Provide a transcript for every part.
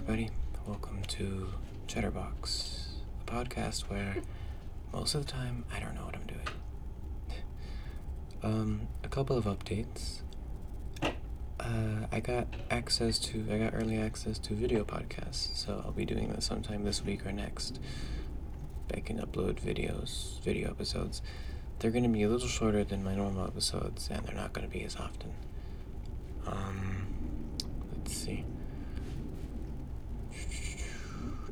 everybody. Welcome to Chatterbox, a podcast where most of the time I don't know what I'm doing. Um, a couple of updates. Uh, I got access to, I got early access to video podcasts, so I'll be doing this sometime this week or next. I can upload videos, video episodes. They're going to be a little shorter than my normal episodes, and they're not going to be as often. Um, let's see.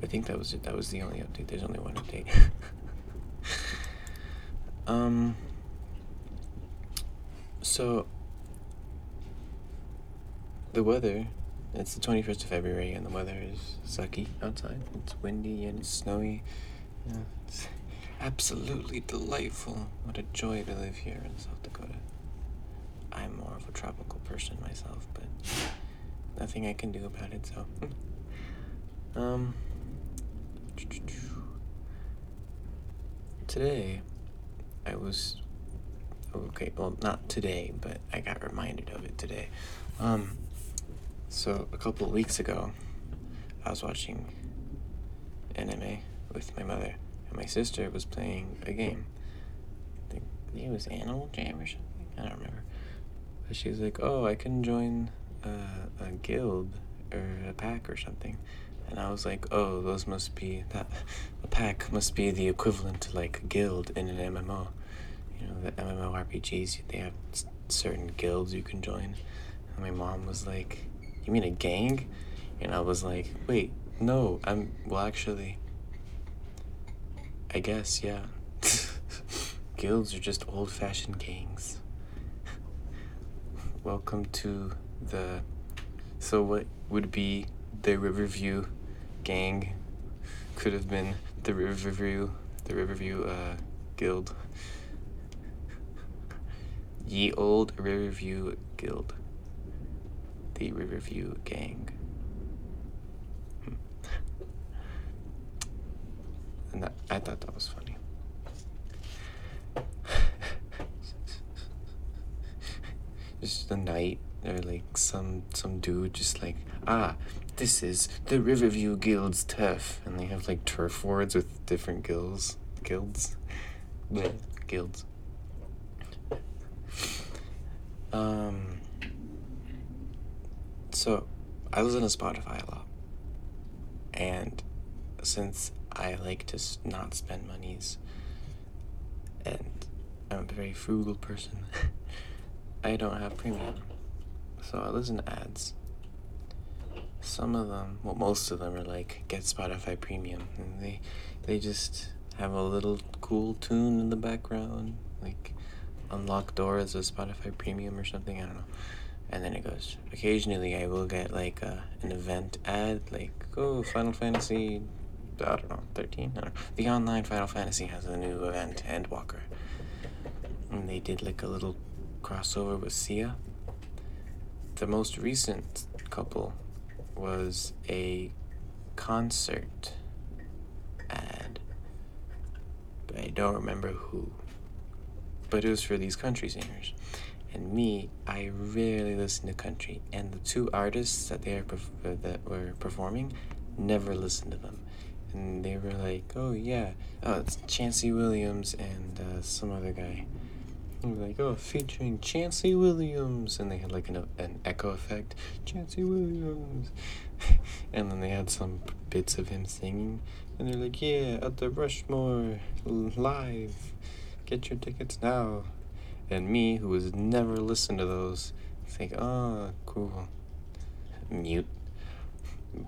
I think that was it. That was the only update. There's only one update. um. So. The weather. It's the 21st of February, and the weather is sucky outside. It's windy and it's snowy. Yeah, it's absolutely delightful. What a joy to live here in South Dakota. I'm more of a tropical person myself, but nothing I can do about it, so. um. Today, I was. Okay, well, not today, but I got reminded of it today. Um, so, a couple of weeks ago, I was watching anime with my mother, and my sister was playing a game. I think it was Animal Jam or something. I don't remember. But she was like, "Oh, I can join a, a guild or a pack or something," and I was like, "Oh, those must be that pack must be the equivalent to like a guild in an MMO. You know, the MMORPGs they have certain guilds you can join." And my mom was like, "You mean a gang?" And I was like, "Wait, no, I'm well actually." I guess, yeah. Guilds are just old fashioned gangs. Welcome to the. So, what would be the Riverview gang? Could have been the Riverview, the Riverview uh, Guild. Ye old Riverview Guild. The Riverview Gang. Hmm. And that, I thought that was funny. just the night or like some some dude just like ah this is the riverview guild's turf. And they have like turf wards with different guilds guilds guilds. Um so i listen to spotify a lot. And since i like to not spend monies and i'm a very frugal person I don't have premium. So I listen to ads. Some of them, well, most of them are like get Spotify Premium, and they they just have a little cool tune in the background, like unlock doors of Spotify Premium or something. I don't know. And then it goes. Occasionally, I will get like an event ad, like oh Final Fantasy, I don't know, thirteen. I don't know. The online Final Fantasy has a new event, Endwalker, and they did like a little crossover with Sia. The most recent couple was a concert ad, but I don't remember who. But it was for these country singers. And me, I rarely listen to country, and the two artists that they are uh, that were performing never listened to them. And they were like, "Oh yeah, oh it's Chancey Williams and uh, some other guy." We're like, oh, featuring Chancey Williams. And they had like an, an echo effect. Chancey Williams. and then they had some bits of him singing. And they're like, yeah, at the Rushmore live. Get your tickets now. And me, who has never listened to those, think, oh, cool. Mute.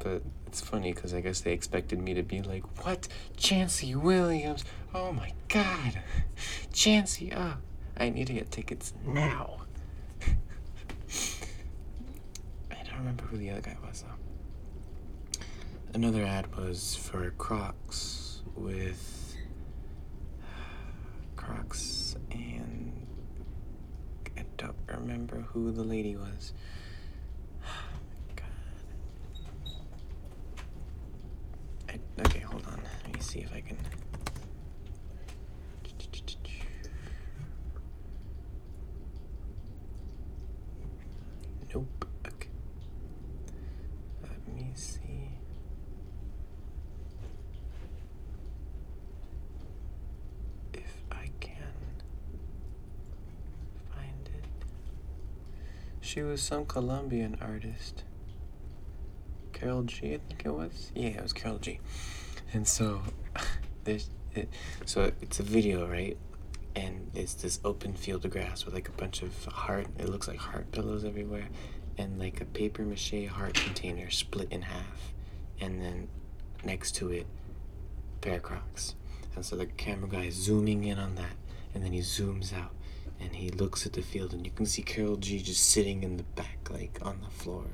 But it's funny because I guess they expected me to be like, what? Chancey Williams? Oh my god. Chancey, ah. I need to get tickets now. I don't remember who the other guy was though. Another ad was for Crocs with Crocs and I don't remember who the lady was. Okay, hold on. Let me see if I can. Nope. Okay. Let me see. She was some Colombian artist. Karol G, I think it was. Yeah, it was Karol G. And so there's it, so it's a video, right? And it's this open field of grass with like a bunch of heart. It looks like heart pillows everywhere, and like a paper mache heart container split in half, and then next to it, pair of Crocs. And so the camera guy is zooming in on that, and then he zooms out, and he looks at the field, and you can see Karol G just sitting in the back, like on the floor.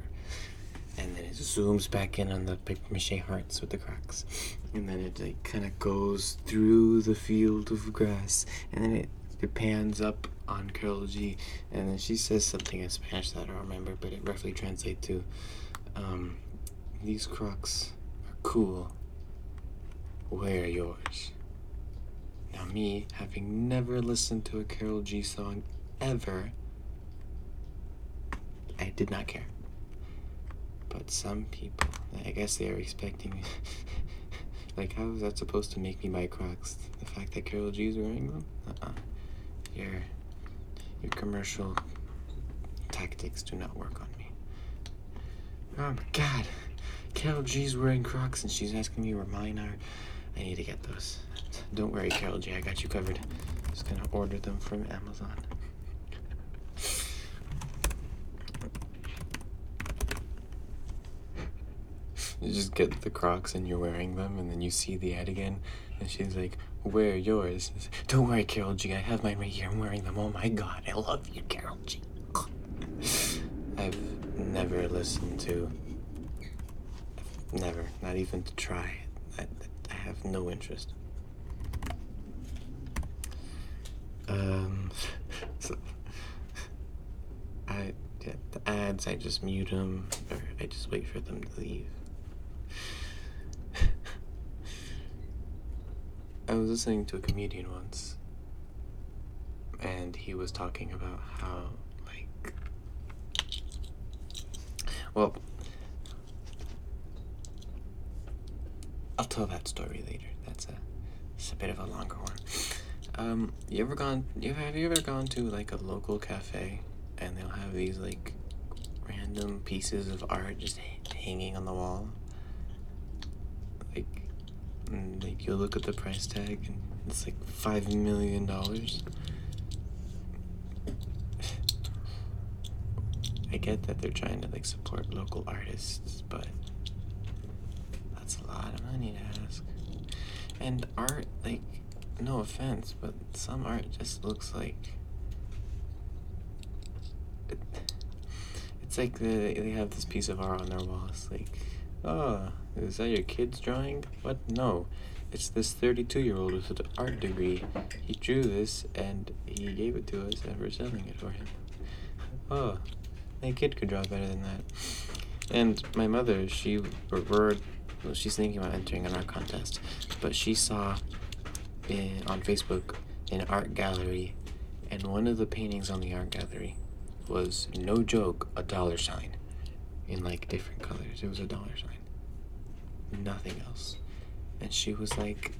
And then it zooms back in on the paper mache hearts with the Crocs, and then it like kind of goes through the field of grass, and then it, it pans up on Karol G, and then she says something in Spanish that I don't remember, but it roughly translates to, um, "These Crocs are cool. Wear yours." Now, me, having never listened to a Karol G song ever, I did not care. But some people, I guess they are expecting. me. like, how is that supposed to make me buy Crocs? The fact that Karol G is wearing them? Uh uh Your, your commercial tactics do not work on me. Oh my god. Karol G's wearing Crocs and she's asking me where mine are. I need to get those. Don't worry, Karol G, I got you covered. Just gonna order them from Amazon. You just get the Crocs and you're wearing them, and then you see the ad again, and she's like, "Wear yours." Don't worry, Karol G. I have mine right here. I'm wearing them. Oh my God, I love you, Karol G. I've never listened to. Never, not even to try. I, I have no interest. Um, so I yeah, the ads. I just mute them, or I just wait for them to leave. I was listening to a comedian once, and he was talking about how, like, well, I'll tell that story later. That's a, it's a bit of a longer one. Um, you ever gone? You have you ever gone to like a local cafe, and they'll have these like random pieces of art just hanging on the wall? Like and like you look at the price tag and it's like five million dollars. I get that they're trying to like support local artists, but that's a lot of money to ask. And art, like, no offense, but some art just looks like it, it's like they, they have this piece of art on their walls, like Oh, is that your kid's drawing? What? No. It's this 32 year old with an art degree. He drew this and he gave it to us and we're selling it for him. Oh, my kid could draw better than that. And my mother, she well, she's thinking about entering an art contest, but she saw in, on Facebook an art gallery, and one of the paintings on the art gallery was no joke a dollar sign in like different colors. It was a dollar sign. Nothing else. And she was like,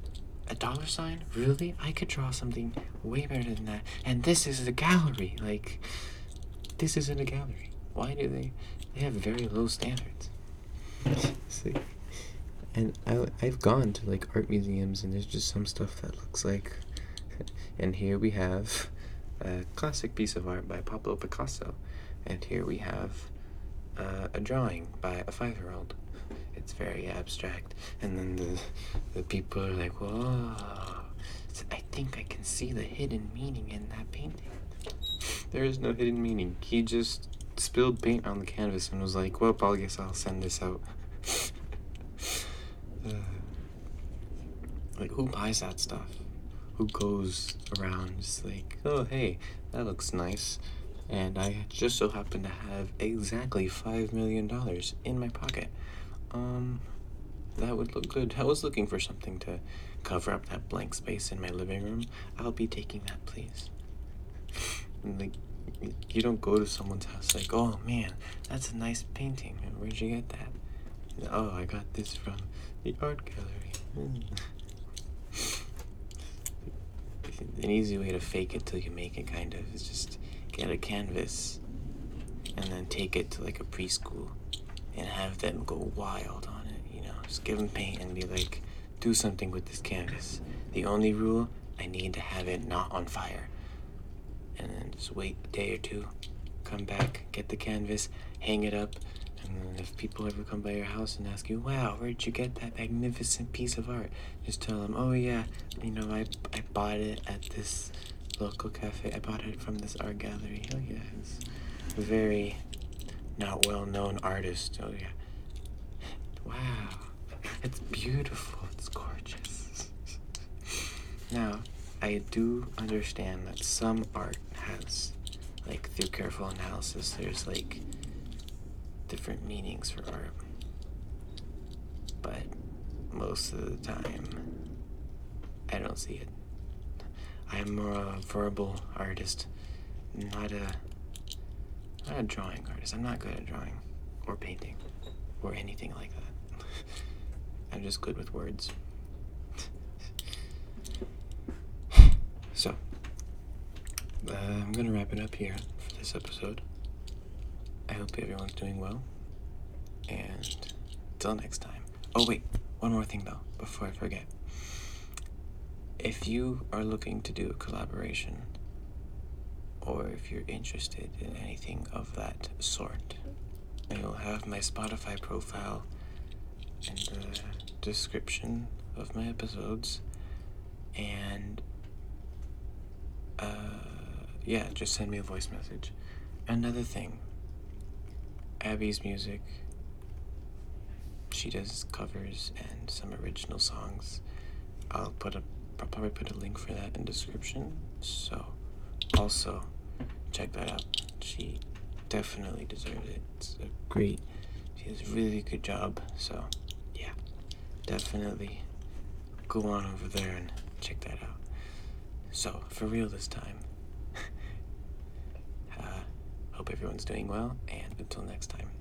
a dollar sign? Really? I could draw something way better than that. And this is a gallery. Like, this isn't a gallery. Why do they? They have very low standards. and I, I've gone to like art museums, and there's just some stuff that looks like. And here we have a classic piece of art by Pablo Picasso, and here we have uh, a drawing by a five year old. It's very abstract. And then the, the people are like, whoa, I think I can see the hidden meaning in that painting. There is no hidden meaning. He just spilled paint on the canvas and was like, well, I guess I'll send this out. uh, like, who buys that stuff? Who goes around just like, oh, hey, that looks nice and I just so happen to have exactly five million dollars in my pocket. Um, that would look good. I was looking for something to cover up that blank space in my living room. I'll be taking that, please. And like, you don't go to someone's house like, oh man, that's a nice painting. Where'd you get that? Oh, I got this from the art gallery. An easy way to fake it till you make it, kind of, is just get a canvas and then take it to like a preschool and have them go wild on it. You know, just give them paint and be like, do something with this canvas. The only rule, I need to have it not on fire. And then just wait a day or two, come back, get the canvas, hang it up, and if people ever come by your house and ask you, wow, where'd you get that magnificent piece of art? Just tell them, oh yeah, you know, I, I bought it at this local cafe. I bought it from this art gallery. Oh yeah, it's a very not well known artist. Oh yeah. Wow. It's beautiful. It's gorgeous. now, I do understand that some art has, like, through careful analysis, there's like different meanings for art. But most of the time, I don't see it. I'm more of a verbal artist, not a not a drawing artist. I'm not good at drawing or painting or anything like that. I'm just good with words. so, uh, I'm gonna wrap it up here for this episode. I hope everyone's doing well. And until next time. Oh, wait, one more thing though, before I forget. If you are looking to do a collaboration, or if you're interested in anything of that sort, you'll have my Spotify profile in the description of my episodes. And, uh, yeah, just send me a voice message. Another thing Abby's music, she does covers and some original songs. I'll put a I'll probably put a link for that in description. So, also check that out. She definitely deserves it. It's a great. She does a really good job. So, yeah, definitely go on over there and check that out. So, for real this time. uh, hope everyone's doing well, and until next time.